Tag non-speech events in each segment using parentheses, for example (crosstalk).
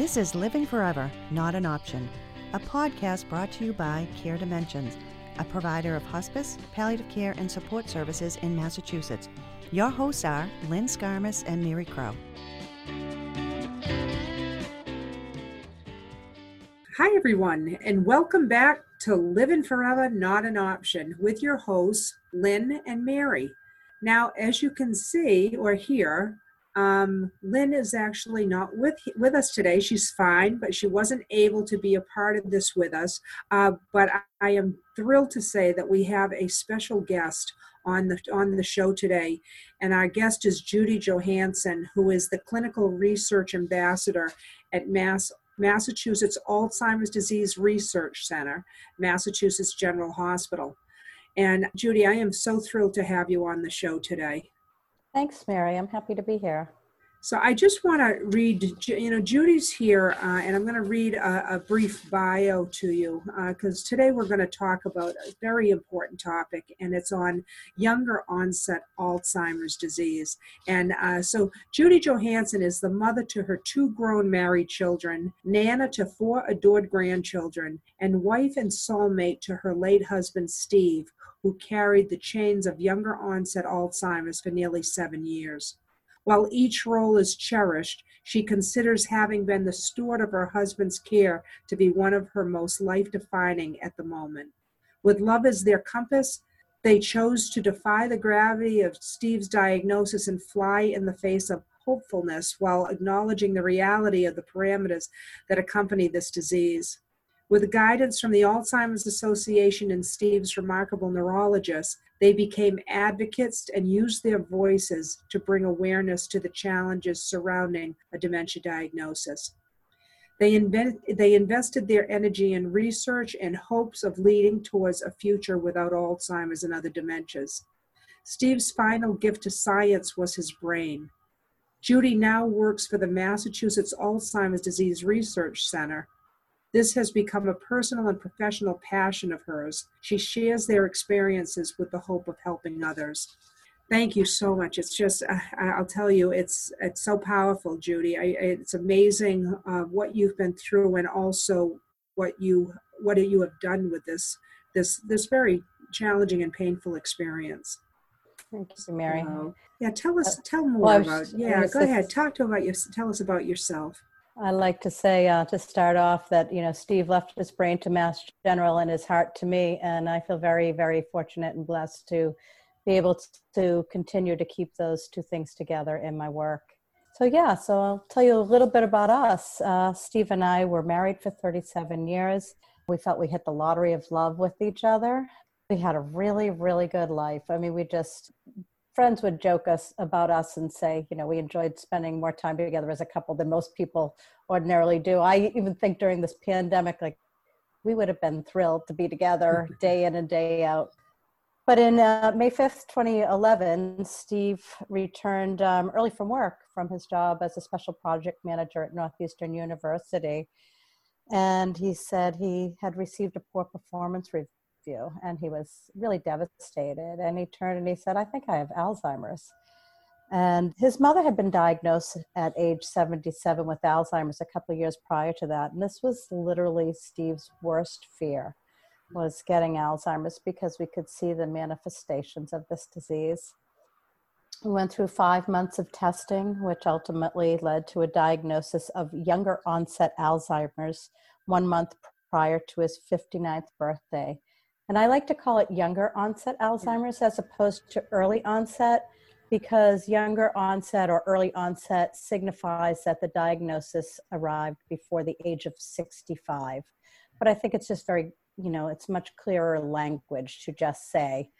This is Living Forever, Not an Option, a podcast brought to you by Care Dimensions, a provider of hospice, palliative care, and support services in Massachusetts. Your hosts are Lynn Scarmus and Mary Crow. Hi, everyone, and welcome back to Living Forever, Not an Option with your hosts, Lynn and Mary. Now, as you can see or hear, um, Lynn is actually not with with us today. She's fine, but she wasn't able to be a part of this with us. Uh, but I, I am thrilled to say that we have a special guest on the on the show today, and our guest is Judy Johansen, who is the clinical research ambassador at Mass Massachusetts Alzheimer's Disease Research Center, Massachusetts General Hospital. And Judy, I am so thrilled to have you on the show today. Thanks, Mary. I'm happy to be here. So I just want to read, you know, Judy's here, uh, and I'm going to read a, a, brief bio to you because uh, today we're going to talk about a very important topic, and it's on younger onset Alzheimer's disease. And uh, so Judy Johansen is the mother to her two grown married children, Nana to four adored grandchildren, and wife and soulmate to her late husband Steve, who carried the chains of younger onset Alzheimer's for nearly seven years. While each role is cherished, she considers having been the steward of her husband's care to be one of her most life defining at the moment. With love as their compass, they chose to defy the gravity of Steve's diagnosis and fly in the face of hopefulness while acknowledging the reality of the parameters that accompany this disease. With guidance from the Alzheimer's Association and Steve's remarkable neurologist, they became advocates and used their voices to bring awareness to the challenges surrounding a dementia diagnosis. They, invent, they invested their energy in research and hopes of leading towards a future without Alzheimer's and other dementias. Steve's final gift to science was his brain. Judy now works for the Massachusetts Alzheimer's Disease Research Center, this has become a personal and professional passion of hers. She shares their experiences with the hope of helping others. Thank you so much. It's just, uh, I'll tell you, it's it's so powerful, Judy. I, it's amazing uh, what you've been through, and also what you what you have done with this this this very challenging and painful experience. Thank you, Mary. yeah, tell us, uh, tell more well, about. Yeah, go ahead. Talk to about your. Tell us about yourself. I like to say uh, to start off that you know Steve left his brain to Mass General and his heart to me, and I feel very very fortunate and blessed to be able to continue to keep those two things together in my work. So yeah, so I'll tell you a little bit about us. Uh, Steve and I were married for 37 years. We felt we hit the lottery of love with each other. We had a really really good life. I mean, we just friends would joke us about us and say, you know, we enjoyed spending more time together as a couple than most people ordinarily do. I even think during this pandemic, like we would have been thrilled to be together (laughs) day in and day out. But in uh, May 5th, 2011, Steve returned um, early from work from his job as a special project manager at Northeastern University. And he said he had received a poor performance review view and he was really devastated and he turned and he said i think i have alzheimer's. And his mother had been diagnosed at age 77 with alzheimer's a couple of years prior to that and this was literally steve's worst fear was getting alzheimer's because we could see the manifestations of this disease. We went through five months of testing which ultimately led to a diagnosis of younger onset alzheimer's one month prior to his 59th birthday and I like to call it younger onset Alzheimer's as opposed to early onset because younger onset or early onset signifies that the diagnosis arrived before the age of 65. But I think it's just very, you know, it's much clearer language to just say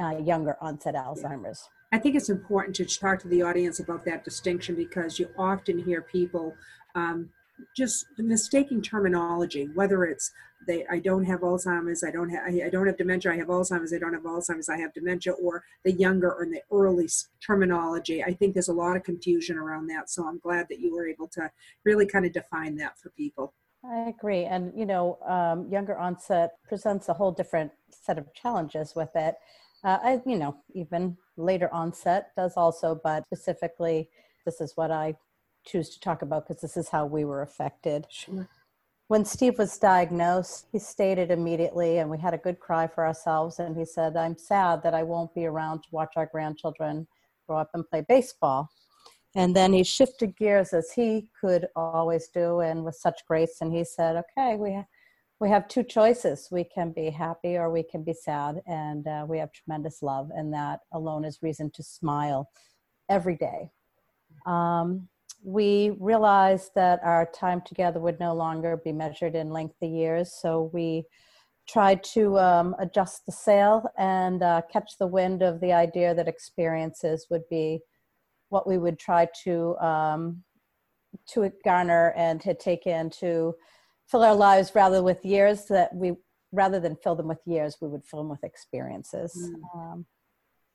uh, younger onset Alzheimer's. I think it's important to talk to the audience about that distinction because you often hear people um, just mistaking terminology, whether it's they I don't have Alzheimer's, I don't have I don't have dementia, I have Alzheimer's, I don't have Alzheimer's, I have dementia, or the younger or the early terminology. I think there's a lot of confusion around that. So I'm glad that you were able to really kind of define that for people. I agree, and you know, um, younger onset presents a whole different set of challenges with it. Uh, I, you know, even later onset does also, but specifically, this is what I choose to talk about because this is how we were affected. Sure. When Steve was diagnosed, he stated immediately, and we had a good cry for ourselves. And he said, I'm sad that I won't be around to watch our grandchildren grow up and play baseball. And then he shifted gears as he could always do and with such grace. And he said, Okay, we, ha- we have two choices. We can be happy or we can be sad. And uh, we have tremendous love, and that alone is reason to smile every day. Um, we realized that our time together would no longer be measured in lengthy years, so we tried to um, adjust the sail and uh, catch the wind of the idea that experiences would be what we would try to um, to garner and to take in to fill our lives rather with years that we rather than fill them with years we would fill them with experiences mm. um,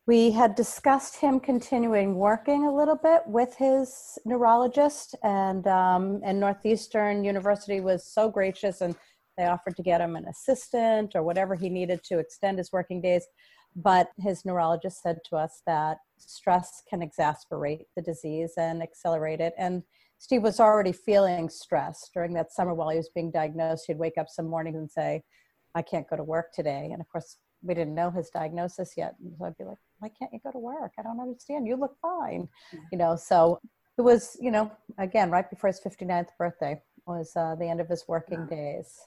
we had discussed him continuing working a little bit with his neurologist and um, and northeastern university was so gracious and they offered to get him an assistant or whatever he needed to extend his working days. But his neurologist said to us that stress can exacerbate the disease and accelerate it. And steve was already feeling stress during that summer while he was being diagnosed. He'd wake up some mornings and say i can't go to work today. And of course we didn't know his diagnosis yet. So I'd be like, why can't you go to work? I don't understand. You look fine. You know, so it was, you know, again, right before his 59th birthday was uh, the end of his working wow. days.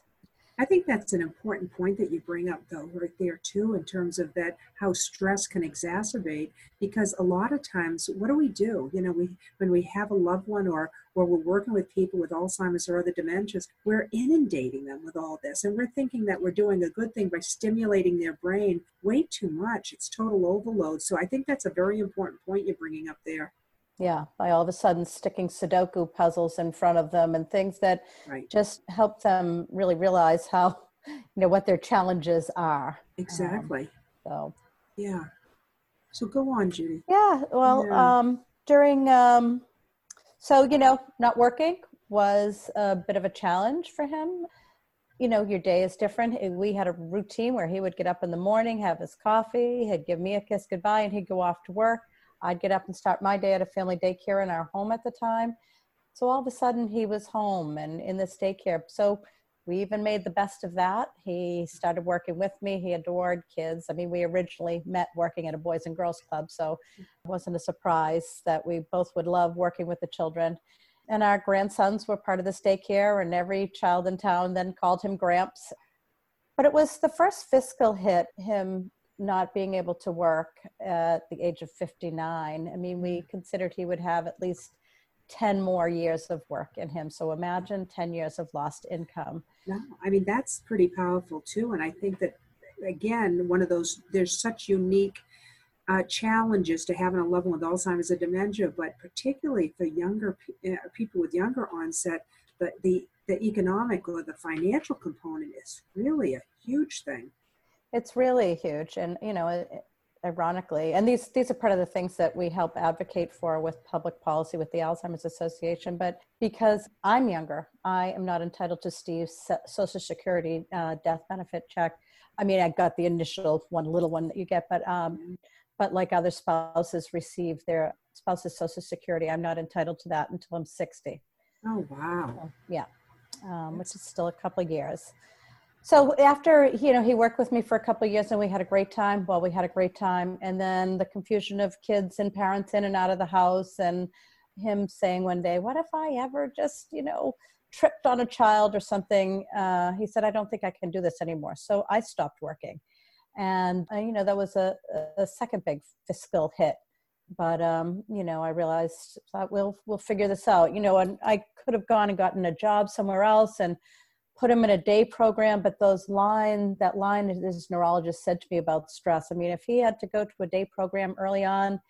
I think that's an important point that you bring up, though, right there too, in terms of that how stress can exacerbate. Because a lot of times, what do we do? You know, we when we have a loved one or or we're working with people with Alzheimer's or other dementias, we're inundating them with all this, and we're thinking that we're doing a good thing by stimulating their brain way too much. It's total overload. So I think that's a very important point you're bringing up there. Yeah, by all of a sudden sticking Sudoku puzzles in front of them and things that right. just help them really realize how, you know, what their challenges are. Exactly. Um, so, yeah. So go on, Judy. Yeah. Well, yeah. Um, during, um, so, you know, not working was a bit of a challenge for him. You know, your day is different. We had a routine where he would get up in the morning, have his coffee, he'd give me a kiss goodbye, and he'd go off to work I'd get up and start my day at a family daycare in our home at the time. So all of a sudden he was home and in this daycare. So we even made the best of that. He started working with me. He adored kids. I mean, we originally met working at a Boys and Girls Club, so it wasn't a surprise that we both would love working with the children. And our grandsons were part of this daycare, and every child in town then called him Gramps. But it was the first fiscal hit him not being able to work at the age of 59. I mean, we considered he would have at least 10 more years of work in him. So imagine 10 years of lost income. No, I mean, that's pretty powerful too. And I think that, again, one of those, there's such unique uh, challenges to having a loved one with Alzheimer's and dementia, but particularly for younger uh, people with younger onset, the, the, the economic or the financial component is really a huge thing. It's really huge, and you know, ironically, and these these are part of the things that we help advocate for with public policy with the Alzheimer's Association. But because I'm younger, I am not entitled to Steve's Social Security uh, death benefit check. I mean, I got the initial one, little one that you get, but um, but like other spouses receive their spouse's Social Security, I'm not entitled to that until I'm 60. Oh wow! So, yeah, um, which is still a couple of years so after you know he worked with me for a couple years and we had a great time. Well we had a great time. And then the confusion of kids and parents in and out of the house and him saying one day what if i ever just you know tripped on a child or something? Uh, he said i don't think i can do this anymore. So i stopped working. And uh, you know that was a, a second big fiscal hit. But um, you know i realized that we'll we'll figure this out. You know and i could have gone and gotten a job somewhere else and put him in a day program but those line that line his neurologist said to me about stress. I mean if he had to go to a day program early on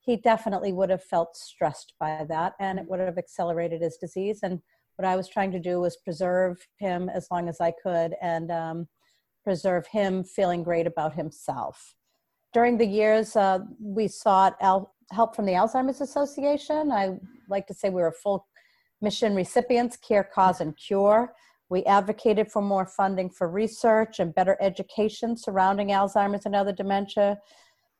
he definitely would have felt stressed by that and it would have accelerated his disease. And what i was trying to do was preserve him as long as i could and um, preserve him feeling great about himself. During the years uh, we sought al- help from the alzheimer's association. I like to say we were full mission recipients care cause and cure we advocated for more funding for research and better education surrounding Alzheimer's and other dementia.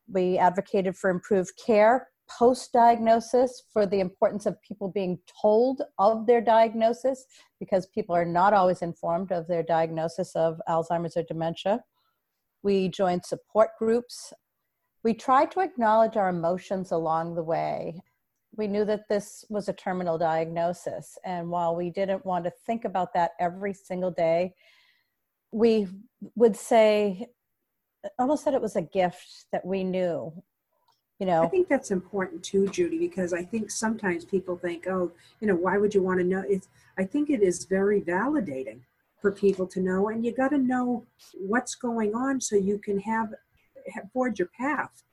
We advocated for improved care post diagnosis for the importance of people being told of their diagnosis because people are not always informed of their diagnosis of Alzheimer's or dementia. We joined support groups. We tried to acknowledge our emotions along the way. We knew that this was a terminal diagnosis. And while we didn't want to think about that every single day, we would say, uh, almost that it was a gift that we knew you know i think that's important too judy because i think sometimes people think oh you know why would you want to know it's i think it is very validating for people to know and you got to know what's going on so you can have, have forge your path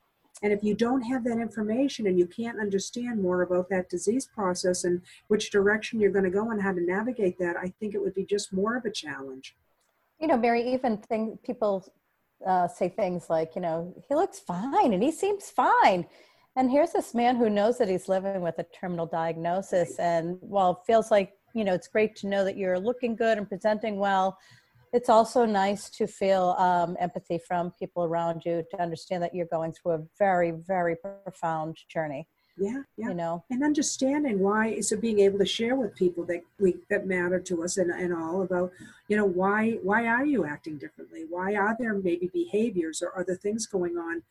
and if you don't have that information and you can't understand more about that disease process and which direction you're going to go and how to navigate that i think it would be just more of a challenge you know mary even thing people uh, say things like, you know, he looks fine and he seems fine. And here's this man who knows that he's living with a terminal diagnosis. And while it feels like, you know, it's great to know that you're looking good and presenting well, it's also nice to feel um, empathy from people around you to understand that you're going through a very, very profound journey yeah yeah. you know? And understanding why so being able to share with people that we that matter to us and, and all about you know why why are you acting differently? Why are there maybe behaviors or other things going on?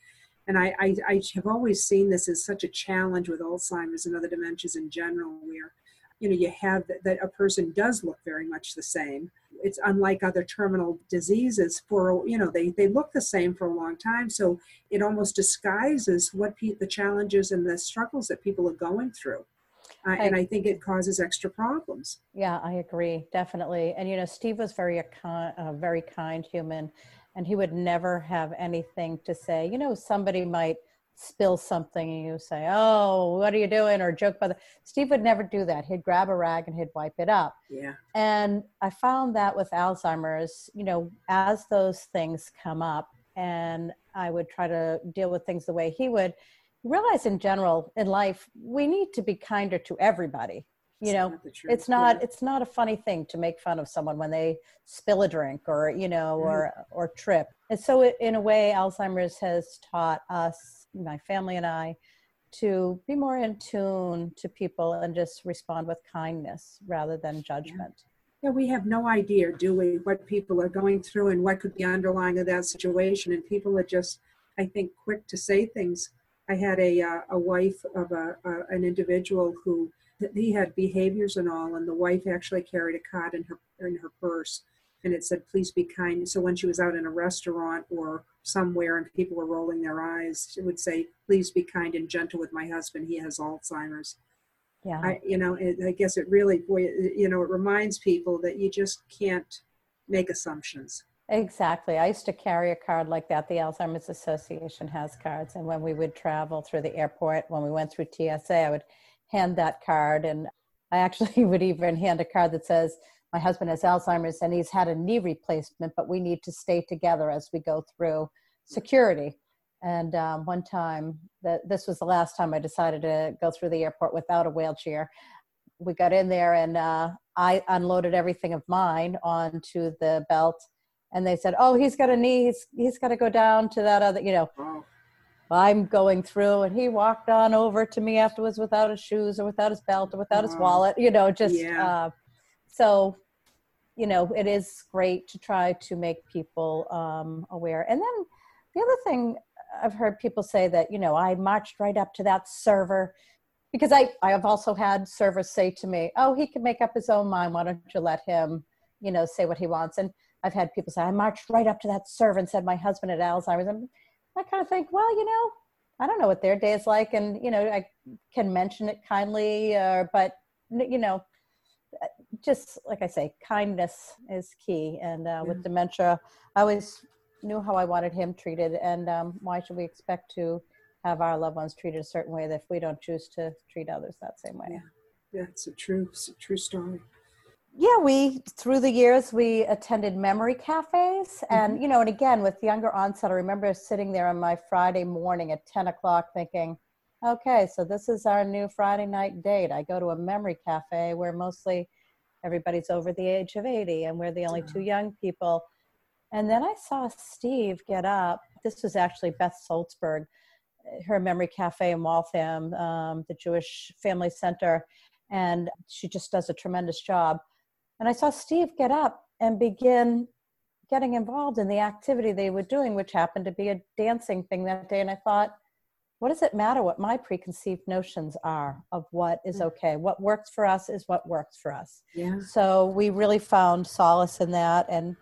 And I, I, I have always seen this as such a challenge with alzheimer's and other dementias in general where you know you have that, that a person does look very much the same it's unlike other terminal diseases for you know they they look the same for a long time so it almost disguises what pe- the challenges and the struggles that people are going through uh, and I think it causes extra problems. Yeah, I agree, definitely. And you know, Steve was very a, con- a very kind human, and he would never have anything to say. You know, somebody might spill something and you say, "Oh, what are you doing?" or joke about that. Steve would never do that. He'd grab a rag and he'd wipe it up. Yeah. And I found that with Alzheimer's, you know, as those things come up, and I would try to deal with things the way he would. Realize in general in life, we need to be kinder to everybody. You know, it's not yeah. it's not a funny thing to make fun of someone when they spill a drink or you know right. or or trip. And so, it, in a way, Alzheimer's has taught us my family and I, to be more in tune to people and just respond with kindness rather than judgment. Yeah. we have no idea, do we, what people are going through and what could be underlying of that situation. And people are just, I think, quick to say things. I had a, uh, a wife of a, uh, an individual who he had behaviors and all, and the wife actually carried a card in her in her purse and it said please be kind so when she was out in a restaurant or somewhere and people were rolling their eyes it would say please be kind and gentle with my husband he has alzheimer's yeah I, you know it, i guess it really boy you know it reminds people that you just can't make assumptions Exactly. I used to carry a card like that. The Alzheimer's Association has cards. And when we would travel through the airport, when we went through TSA, I would hand that card. And I actually (laughs) would even hand a card that says, my husband has Alzheimer's and he's had a knee replacement, but we need to stay together as we go through security. And um, one time, that this was the last time I decided to go through the airport without a wheelchair. We got in there and uh, I unloaded everything of mine onto the belt. And they said, "Oh, he's got a knee. He's he's got to go down to that other, you know." I'm going through, and he walked on over to me afterwards without his shoes or without his belt or without his wallet. You know, just yeah. uh, so you know it is great to try to make people um, aware. And then the other thing i've heard people say that you know i marched right up to that server because i i have also had servers say to me oh he can make up his own mind. Why don't you let him you know say what he wants? And i've had people say i marched right up to that server and said my husband had alzheimer's. And i kind of think well you know i don't know what their day is like and you know i can mention it kindly uh, but you know just like I say, kindness is key. And uh, with dementia, I always knew how I wanted him treated, and um, why should we expect to have our loved ones treated a certain way if we don't choose to treat others that same way? Yeah, yeah it's a true, it's a true story. Yeah, we through the years we attended memory cafes, and mm-hmm. you know, and again with younger onset, I remember sitting there on my Friday morning at ten o'clock, thinking, okay, so this is our new Friday night date. I go to a memory cafe where mostly everybody's over the age of 80 and we're the only two young people. And then I saw Steve get up. This was actually Beth Salzberg. her memory cafe in Waltham, um, the Jewish Family Center, and she just does a tremendous job. And I saw Steve get up and begin getting involved in the activity they were doing, which happened to be a dancing thing that day. And I thought, what does it matter what my preconceived notions are of what is mm. okay? What works for us is what works for us. Yeah. So we really found solace in that. And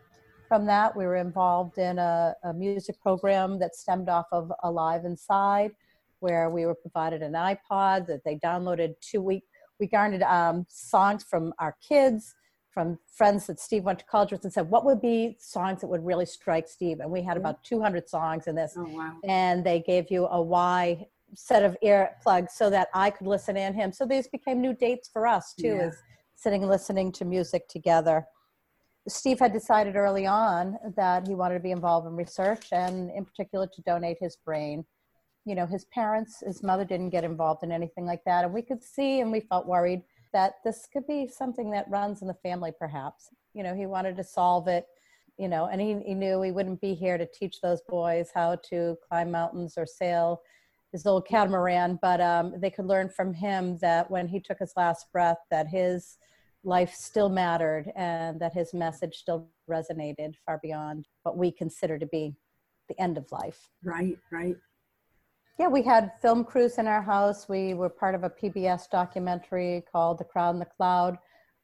from that, we were involved in a, a music program that stemmed off of Alive Inside, where we were provided an iPod that they downloaded two week. We garnered um, songs from our kids, from friends that Steve went to college with, and said, "What would be songs that would really strike Steve?" And we had about 200 songs in this. Oh, wow. And they gave you a Y set of ear plugs so that I could listen in him. So these became new dates for us too, yeah. is sitting listening to music together. Steve had decided early on that he wanted to be involved in research and, in particular, to donate his brain. You know, his parents, his mother didn't get involved in anything like that. And we could see and we felt worried that this could be something that runs in the family, perhaps. You know, he wanted to solve it, you know, and he, he knew he wouldn't be here to teach those boys how to climb mountains or sail his little catamaran, but um, they could learn from him that when he took his last breath, that his life still mattered and that his message still resonated far beyond what we consider to be the end of life. Right, right. Yeah, we had film crews in our house. We were part of a PBS documentary called The Crowd in the Cloud,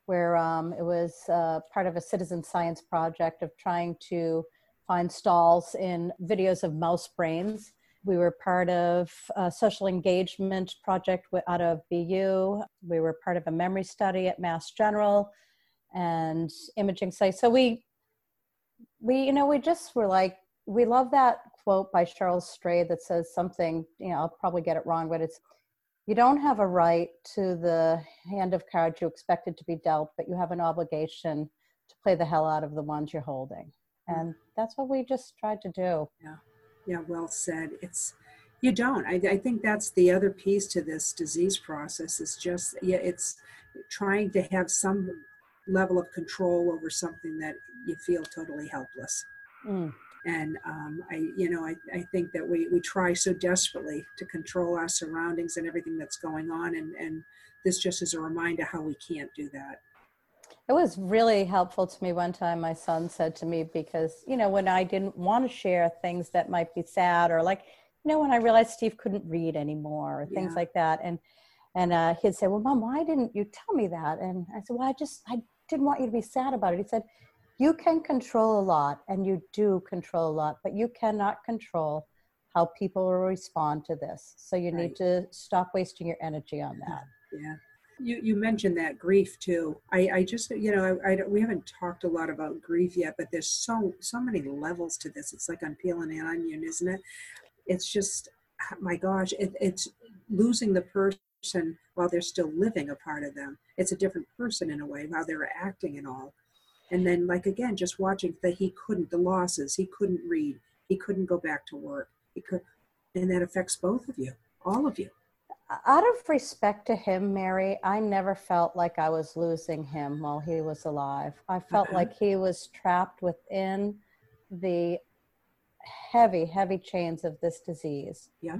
where um, it was uh, part of a citizen science project of trying to find stalls in videos of mouse brains we were part of a social engagement project out of BU. We were part of a memory study at Mass General and imaging sites. So we, we, you know, we just were like, we love that quote by Cheryl Strayed that says something, you know, I'll probably get it wrong, but it's, you don't have a right to the hand of cards you expected to be dealt, but you have an obligation to play the hell out of the ones you're holding. And that's what we just tried to do. Yeah yeah well said it's you don't I, I think that's the other piece to this disease process is just yeah it's trying to have some level of control over something that you feel totally helpless mm. And um, i you know I, I think that we we try so desperately to control our surroundings and everything that's going on and and this just is a reminder how we can't do that it was really helpful to me one time. My son said to me, because, you know, when I didn't want to share things that might be sad or like, you know, when I realized Steve couldn't read anymore or things yeah. like that. And, and uh, he'd say, well, mom, why didn't you tell me that? And I said, well, I just, I didn't want you to be sad about it. He said, you can control a lot and you do control a lot, but you cannot control how people will respond to this. So you right. need to stop wasting your energy on that. Yeah. You, you mentioned that grief too. I, I just, you know, I, I, we haven't talked a lot about grief yet, but there's so, so many levels to this. It's like I'm peeling an onion, isn't it? It's just, my gosh, it, it's losing the person while they're still living a part of them. It's a different person in a way, while they're acting and all. And then, like again, just watching that he couldn't, the losses, he couldn't read, he couldn't go back to work, he could, and that affects both of you, all of you out of respect to him, Mary, I never felt like I was losing him while he was alive. I felt uh-huh. like he was trapped within the heavy, heavy chains of this disease. Yeah.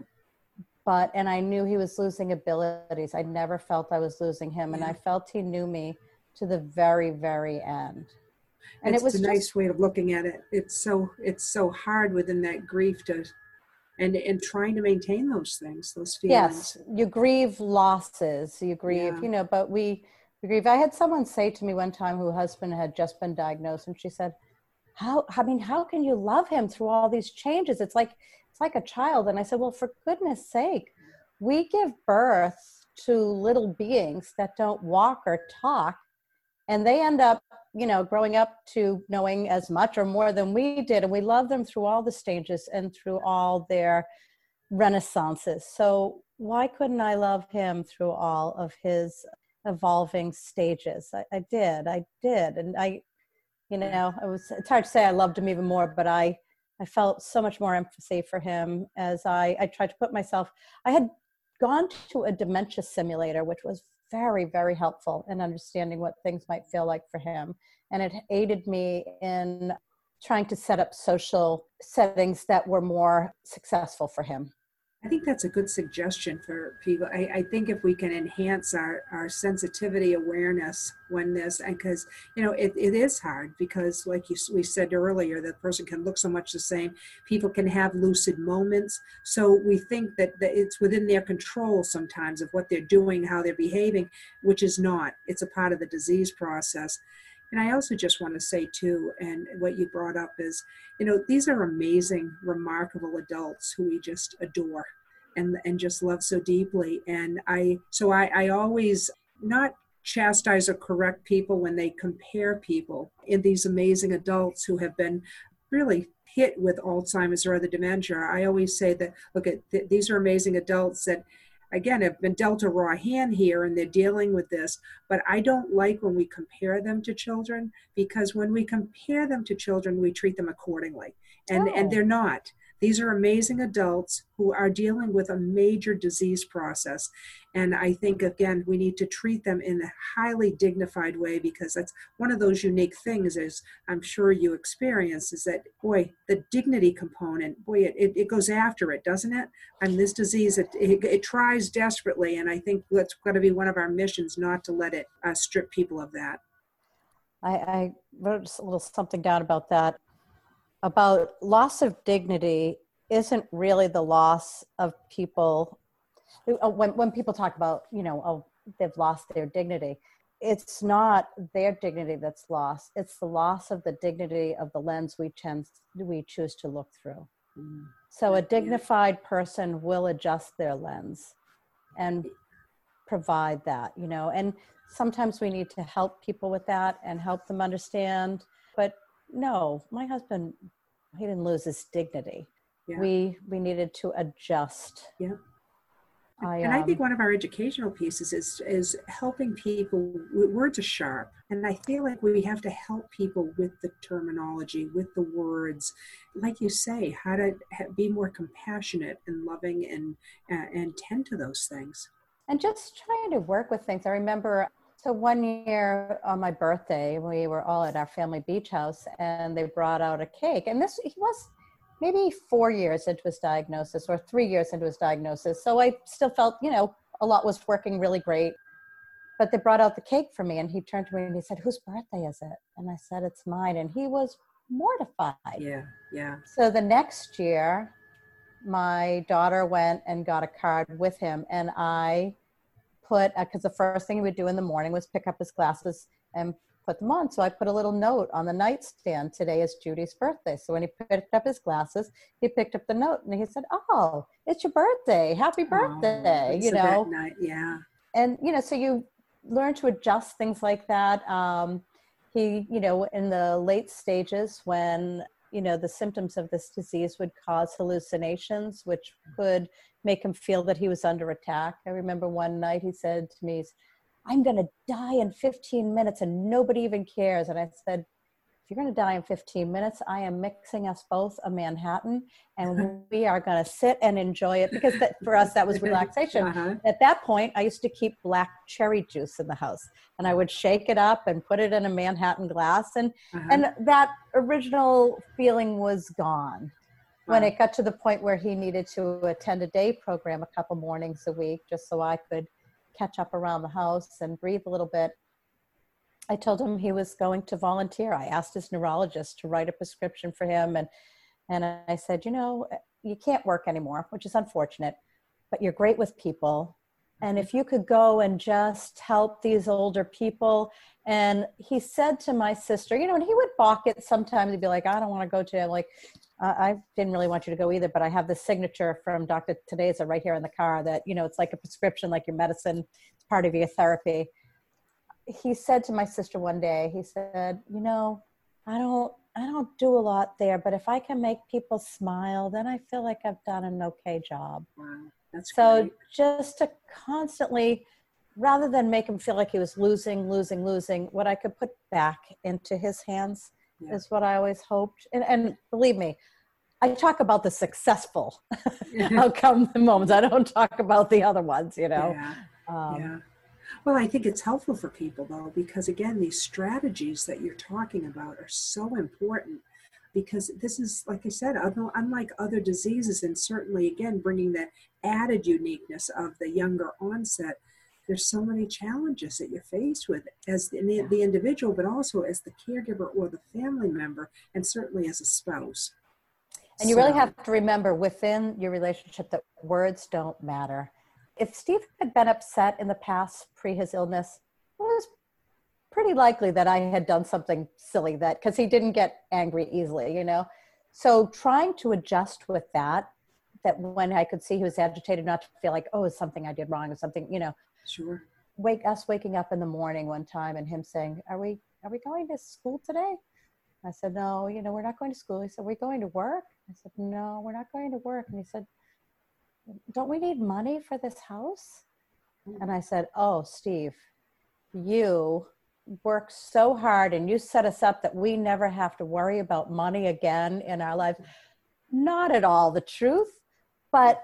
But, and I knew he was losing abilities. I never felt I was losing him. And I felt he knew me to the very, very end. And it's it was a just, nice way of looking at it. It's so, it's so hard within that grief to and and trying to maintain those things those feelings yes you grieve losses you grieve yeah. you know but we, we grieve i had someone say to me one time who husband had just been diagnosed and she said how i mean how can you love him through all these changes it's like it's like a child and i said well for goodness sake we give birth to little beings that don't walk or talk and they end up you know growing up to knowing as much or more than we did and we love them through all the stages and through all their renaissances. So why couldn't i love him through all of his evolving stages? I, I did i did and i you know it was it's hard to say i loved him even more but i i felt so much more empathy for him as i i tried to put myself i had gone to a dementia simulator which was very, very helpful in understanding what things might feel like for him. And it aided me in trying to set up social settings that were more successful for him. I think that's a good suggestion for people. I, I think if we can enhance our, our sensitivity awareness when this, and because, you know, it, it is hard because, like you, we said earlier, the person can look so much the same. People can have lucid moments. So we think that, that it's within their control sometimes of what they're doing, how they're behaving, which is not. It's a part of the disease process. And I also just want to say, too, and what you brought up is, you know, these are amazing, remarkable adults who we just adore and, and just love so deeply. And I, so I, I always not chastise or correct people when they compare people in these amazing adults who have been really hit with Alzheimer's or other dementia. I always say that, look at th- these are amazing adults that again have been dealt a raw hand here and they're dealing with this but i don't like when we compare them to children because when we compare them to children we treat them accordingly and oh. and they're not these are amazing adults who are dealing with a major disease process. And I think, again, we need to treat them in a highly dignified way because that's one of those unique things, as I'm sure you experience, is that, boy, the dignity component, boy, it, it, it goes after it, doesn't it? Mean, this disease, it, it, it tries desperately. And I think that's got to be one of our missions not to let it uh, strip people of that. I, I wrote a little something down about that about loss of dignity isn't really the loss of people. Uh, when, when people talk about you know oh they've lost their dignity it's not their dignity that's lost. It's the loss of the dignity of the lens we tend we choose to look through. Mm. so a dignified person will adjust their lens and provide that you know and sometimes we need to help people with that and help them understand but no my husband he didn't lose his dignity. Yeah. We we needed to adjust. Yeah. I, and I think um, one of our educational pieces is is helping people. Words are sharp, and I feel like we have to help people with the terminology, with the words, like you say, how to be more compassionate and loving, and uh, and tend to those things. And just trying to work with things. I remember so one year on my birthday, we were all at our family beach house and they brought out a cake. And this, he was maybe four years into his diagnosis or three years into his diagnosis. So I still felt, you know, a lot was working really great. But they brought out the cake for me and he turned to me and he said, Whose birthday is it? And I said, It's mine. And he was mortified. Yeah, yeah. So the next year, my daughter went and got a card with him and I put because the first thing he would do in the morning was pick up his glasses and put them on. So I put a little note on the nightstand. Today is Judy's birthday. So when he picked up his glasses, he picked up the note and he said, "Oh, it's your birthday! Happy birthday!" Oh, you know, yeah. And you know, so you learn to adjust things like that. Um, he, you know, in the late stages when you know the symptoms of this disease would cause hallucinations, which could make him feel that he was under attack. I remember one night he said to me, I'm going to die in 15 minutes and nobody even cares. And I said, you're going to die in 15 minutes, I am mixing us both a Manhattan and we are going to sit and enjoy it because that, for us, that was (laughs) relaxation. Uh-huh. At that point, I used to keep black cherry juice in the house and I would shake it up and put it in a Manhattan glass. And, uh-huh. and that original feeling was gone when it got to the point where he needed to attend a day program a couple mornings a week just so I could catch up around the house and breathe a little bit. I told him he was going to volunteer. I asked his neurologist to write a prescription for him and and I said, "You know, you can't work anymore, which is unfortunate, but you're great with people. And if you could go and just help these older people and he said to my sister, you know, and he would balk it sometimes. He'd be like, I don't want to go to, like, uh, I didn't really want you to go either, but I have the signature from Dr. Tadeza right here in the car that, you know, it's like a prescription, like your medicine, it's part of your therapy. He said to my sister one day, he said, you know, I don't, I don't do a lot there, but if I can make people smile, then I feel like I've done an okay job. Wow, that's so great. just to constantly, rather than make him feel like he was losing, losing, losing, what I could put back into his hands yeah. is what I always hoped. And, and believe me, I talk about the successful (laughs) outcome moments. I don't talk about the other ones, you know. Yeah. Um, yeah. Well, I think it's helpful for people though, because again, these strategies that you're talking about are so important. because this is, like I said, although unlike other diseases, and certainly again bringing that added uniqueness of the younger onset. There's so many challenges that you're faced with as the, the individual, but also as the caregiver or the family member, and certainly as a spouse. And you so, really have to remember within your relationship that words don't matter. If Steve had been upset in the past pre his illness, it was pretty likely that I had done something silly that because he didn't get angry easily, you know. So trying to adjust with that, that when I could see he was agitated, not to feel like, oh, it's something I did wrong or something, you know. Sure. Wake us waking up in the morning one time and him saying, Are we are we going to school today? I said, No, you know, we're not going to school. He said, We're going to work? I said, No, we're not going to work. And he said, Don't we need money for this house? And I said, Oh, Steve, you work so hard and you set us up that we never have to worry about money again in our lives. Not at all the truth, but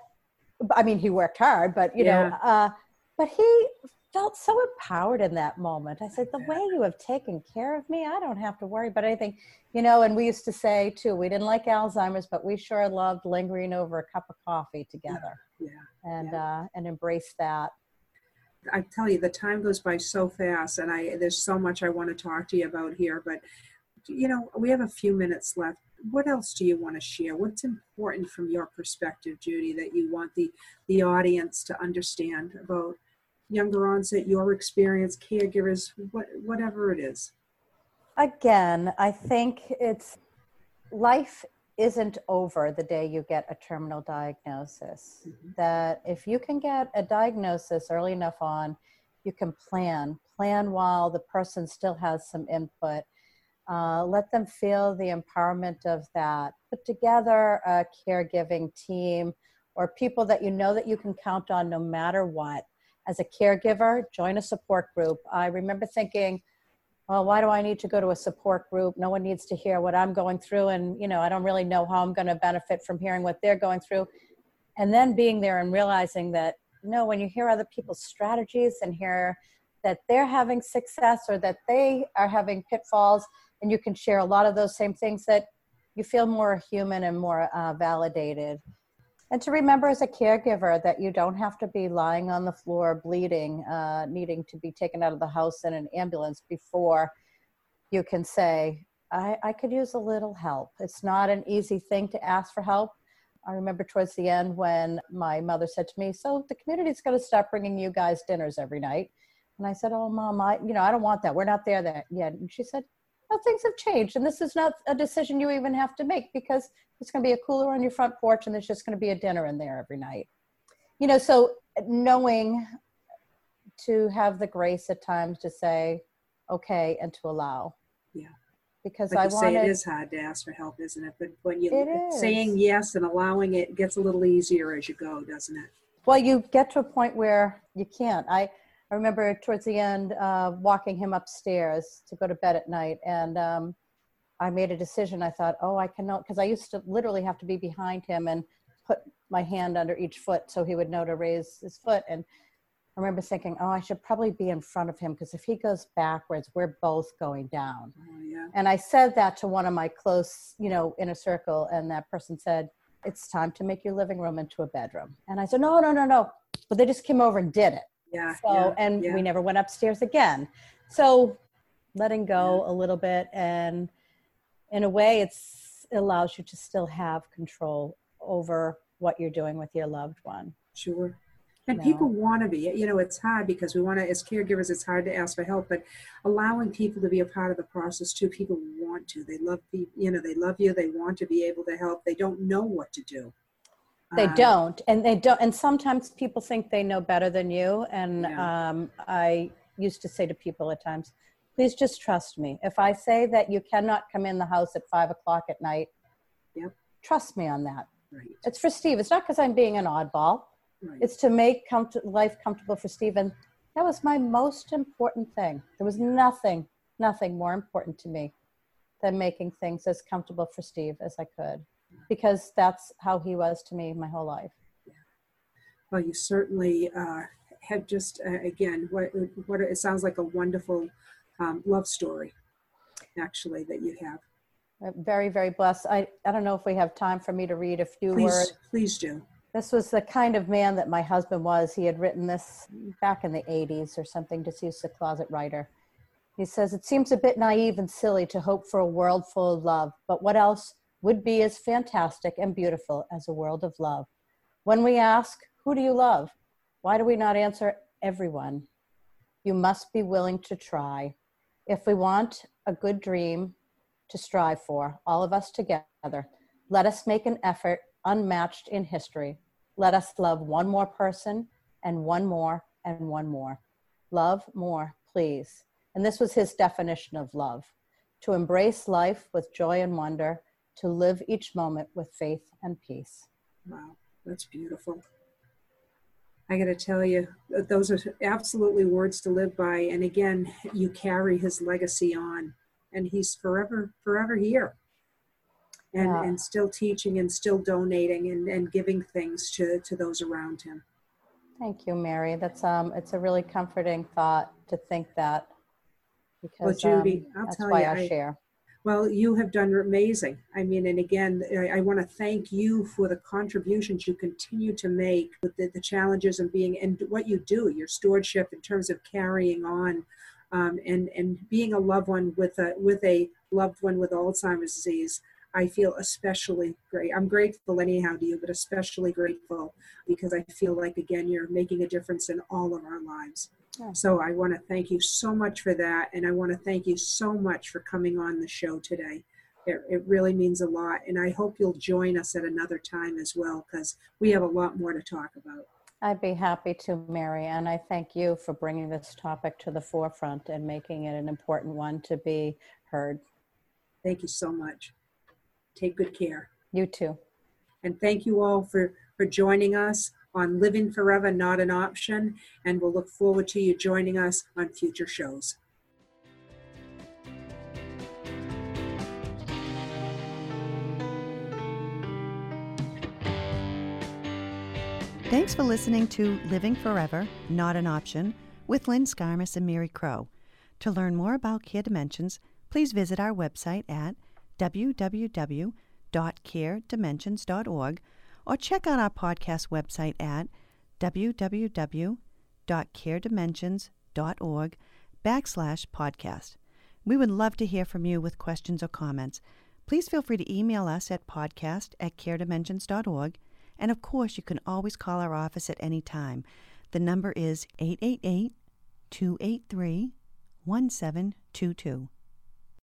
I mean, he worked hard, but you yeah. know, uh, but he felt so empowered in that moment. I said, the way you have taken care of me, I don't have to worry about anything, you know. And we used to say too, we didn't like Alzheimer's, but we sure loved lingering over a cup of coffee together, yeah, yeah. and yeah. Uh, and embrace that. I tell you, the time goes by so fast, and I there's so much I want to talk to you about here. But you know, we have a few minutes left. What else do you want to share? What's important from your perspective, Judy, that you want the the audience to understand about younger onset, your experience, caregivers, what, whatever it is? Again, I think it's life isn't over the day you get a terminal diagnosis. Mm-hmm. That if you can get a diagnosis early enough on, you can plan. Plan while the person still has some input. Uh, let them feel the empowerment of that. Put together a caregiving team or people that you know that you can count on no matter what. As a caregiver, join a support group. I remember thinking, well, why do I need to go to a support group? No one needs to hear what I'm going through. And, you know, I don't really know how I'm going to benefit from hearing what they're going through. And then being there and realizing that, no, when you hear other people's strategies and hear that they're having success or that they are having pitfalls, and you can share a lot of those same things, that you feel more human and more uh, validated. And to remember as a caregiver that you don't have to be lying on the floor bleeding, uh, needing to be taken out of the house in an ambulance before you can say, I, I could use a little help. It's not an easy thing to ask for help. I remember towards the end when my mother said to me, "So the community's going to start bringing you guys dinners every night," and I said, "Oh, mom, I you know I don't want that. We're not there that yet." And she said, "No, things have changed, and this is not a decision you even have to make because it's going to be a cooler on your front porch and there's just going to be a dinner in there every night you know so knowing to have the grace at times to say okay and to allow yeah because I want it is hard to ask for help, isn't it? But when you saying yes and allowing it gets a little easier as you go, doesn't it? Well, you get to a point where you can't. I I remember towards the end uh, walking him upstairs to go to bed at night, and um, I made a decision. I thought, oh, I cannot, because I used to literally have to be behind him and put my hand under each foot so he would know to raise his foot. And I remember thinking, oh, I should probably be in front of him because if he goes backwards, we're both going down. Oh, yeah. And I said that to one of my close, you know, inner circle, and that person said, it's time to make your living room into a bedroom. And I said, no, no, no, no. But they just came over and did it. Yeah. So, yeah, and yeah. we never went upstairs again. So letting go yeah. a little bit and in a way it's it allows you to still have control over what you're doing with your loved one sure and you people want to be you know it's hard because we want to as caregivers it's hard to ask for help but allowing people to be a part of the process too people want to they love the you know they love you they want to be able to help they don't know what to do they um, don't and they don't and sometimes people think they know better than you and yeah. um, i used to say to people at times please just trust me. If I say that you cannot come in the house at five o'clock at night, yep. trust me on that. Right. It's for Steve. It's not because I'm being an oddball. Right. It's to make life comfortable for Steve. And that was my most important thing. There was nothing, nothing more important to me than making things as comfortable for Steve as I could, because that's how he was to me my whole life. Well, you certainly uh, have just, uh, again, what, what it sounds like a wonderful um, love story, actually, that you have. Very, very blessed. I, I don't know if we have time for me to read a few Please, words. please do. This was the kind of man that my husband was. He had written this back in the 80s or something, deceased a closet writer. He says, It seems a bit naive and silly to hope for a world full of love, but what else would be as fantastic and beautiful as a world of love? When we ask, Who do you love? Why do we not answer everyone? You must be willing to try. If we want a good dream to strive for, all of us together, let us make an effort unmatched in history. Let us love one more person and one more and one more. Love more, please. And this was his definition of love to embrace life with joy and wonder, to live each moment with faith and peace. Wow, that's beautiful. I got to tell you, those are absolutely words to live by. And again, you carry his legacy on, and he's forever, forever here, and Yeah. and still teaching and still donating and, and giving things to to those around him. Thank you, Mary. That's um, it's a really comforting thought to think that because Judy, um, I'll that's tell why you, I I- share. Well, you have done amazing. I mean, and again, I, I want to thank you for the contributions you continue to make with the, the challenges and being and what you do, your stewardship in terms of carrying on, um, and and being a loved one with a with a loved one with Alzheimer's disease. I feel especially great. I'm grateful anyhow to you, but especially grateful because I feel like again you're making a difference in all of our lives. So I want to thank you so much for that, and I want to thank you so much for coming on the show today. It, it really means a lot, and I hope you'll join us at another time as well because we have a lot more to talk about. I'd be happy to, Mary, and I thank you for bringing this topic to the forefront and making it an important one to be heard. Thank you so much. Take good care. You too. And thank you all for, for joining us on Living Forever Not an Option. And we'll look forward to you joining us on future shows. Thanks for listening to Living Forever, Not an Option with Lynn Scarmus and Mary Crow. To learn more about Care Dimensions, please visit our website at www.caredimensions.org or check out our podcast website at www.caredimensions.org backslash podcast. We would love to hear from you with questions or comments. Please feel free to email us at podcast at caredimensions.org. And of course, you can always call our office at any time. The number is 888 283 1722.